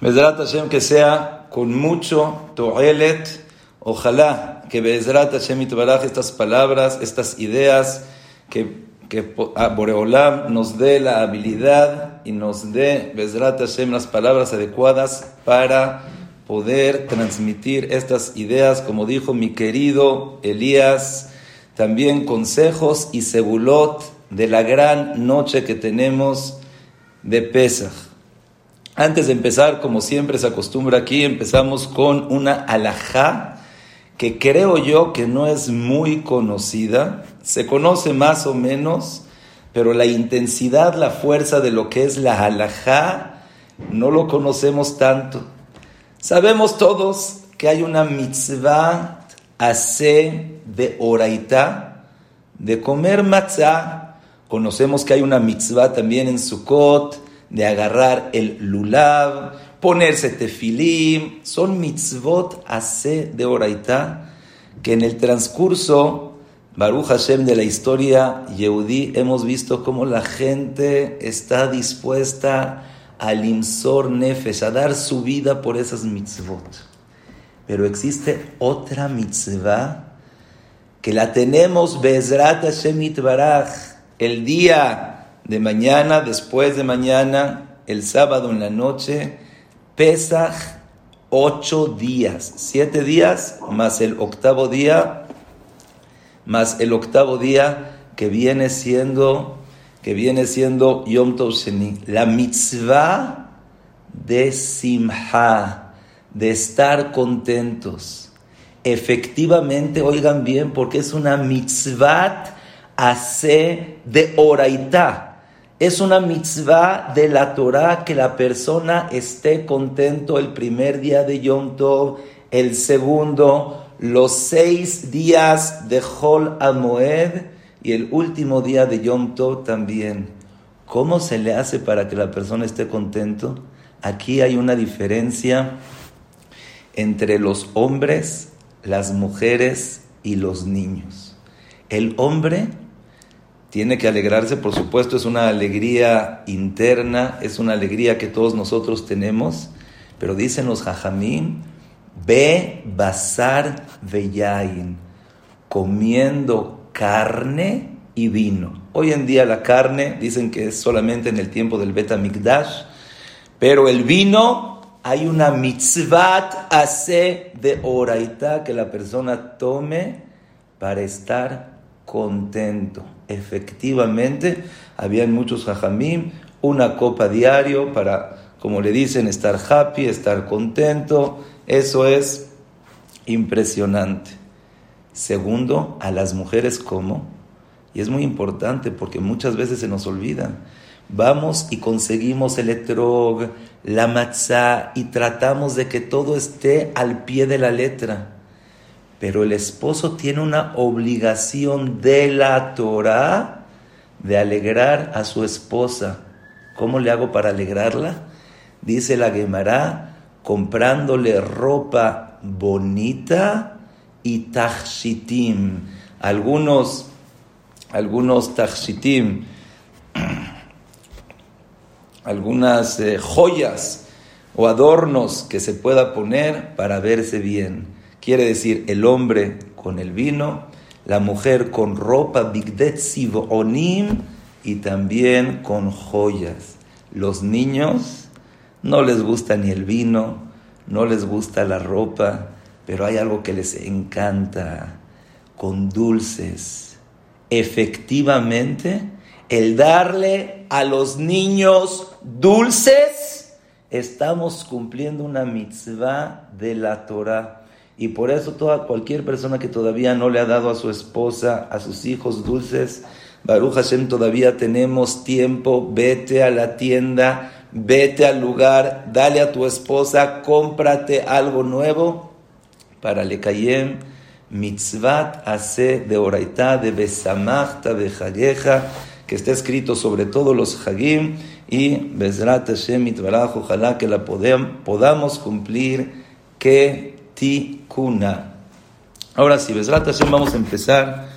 Bezrat Hashem que sea con mucho toelet. Ojalá que Bezrat Hashem Itbaraj estas palabras, estas ideas, que, que Boreolam nos dé la habilidad y nos dé Bezrat Hashem las palabras adecuadas para poder transmitir estas ideas, como dijo mi querido Elías, también consejos y segulot de la gran noche que tenemos de Pesach. Antes de empezar, como siempre se acostumbra aquí, empezamos con una alajá que creo yo que no es muy conocida, se conoce más o menos, pero la intensidad, la fuerza de lo que es la alajá, no lo conocemos tanto. Sabemos todos que hay una mitzvah hace de oraita, de comer matzah. Conocemos que hay una mitzvah también en Sukkot, de agarrar el lulav, ponerse tefilim, son mitzvot hace de oraita que en el transcurso, Baruch Hashem, de la historia Yehudí, hemos visto cómo la gente está dispuesta al imsor nefesh, a dar su vida por esas mitzvot. Pero existe otra mitzvah que la tenemos, Bezrat Hashem Baraj, el día de mañana, después de mañana, el sábado en la noche, Pesaj, ocho días, siete días más el octavo día, más el octavo día que viene siendo, que viene siendo Yom Tov Sheni, la mitzvah de Simha, de estar contentos. Efectivamente, oigan bien, porque es una mitzvah hace de oraita es una mitzvah de la Torah que la persona esté contento el primer día de Yom Tov, el segundo, los seis días de Hol Amoed y el último día de Yom Tov también. ¿Cómo se le hace para que la persona esté contento? Aquí hay una diferencia entre los hombres, las mujeres y los niños. El hombre tiene que alegrarse, por supuesto, es una alegría interna, es una alegría que todos nosotros tenemos, pero dicen los jajamín, ve basar veyain, comiendo carne y vino. Hoy en día la carne dicen que es solamente en el tiempo del Betamikdash, pero el vino hay una mitzvat hace de oraita que la persona tome para estar contento. Efectivamente, habían muchos jajamim, una copa diario para, como le dicen, estar happy, estar contento. Eso es impresionante. Segundo, a las mujeres como, y es muy importante porque muchas veces se nos olvidan. Vamos y conseguimos el etrog, la matzah y tratamos de que todo esté al pie de la letra. Pero el esposo tiene una obligación de la Torah de alegrar a su esposa. ¿Cómo le hago para alegrarla? Dice la Gemara, comprándole ropa bonita y tachitim. Algunos, algunos tachitim, algunas eh, joyas o adornos que se pueda poner para verse bien. Quiere decir el hombre con el vino, la mujer con ropa bigdet onim y también con joyas. Los niños no les gusta ni el vino, no les gusta la ropa, pero hay algo que les encanta, con dulces. Efectivamente, el darle a los niños dulces, estamos cumpliendo una mitzvah de la Torah. Y por eso toda, cualquier persona que todavía no le ha dado a su esposa, a sus hijos dulces, Baruch Hashem, todavía tenemos tiempo, vete a la tienda, vete al lugar, dale a tu esposa, cómprate algo nuevo. Para le Lekayem, mitzvat hace de oraita, de besamachta, de que está escrito sobre todos los hagim, y Bezrat Hashem mitvarach, ojalá que la podamos cumplir, que tikuna. Ahora sí, Besrat Hashem, vamos a empezar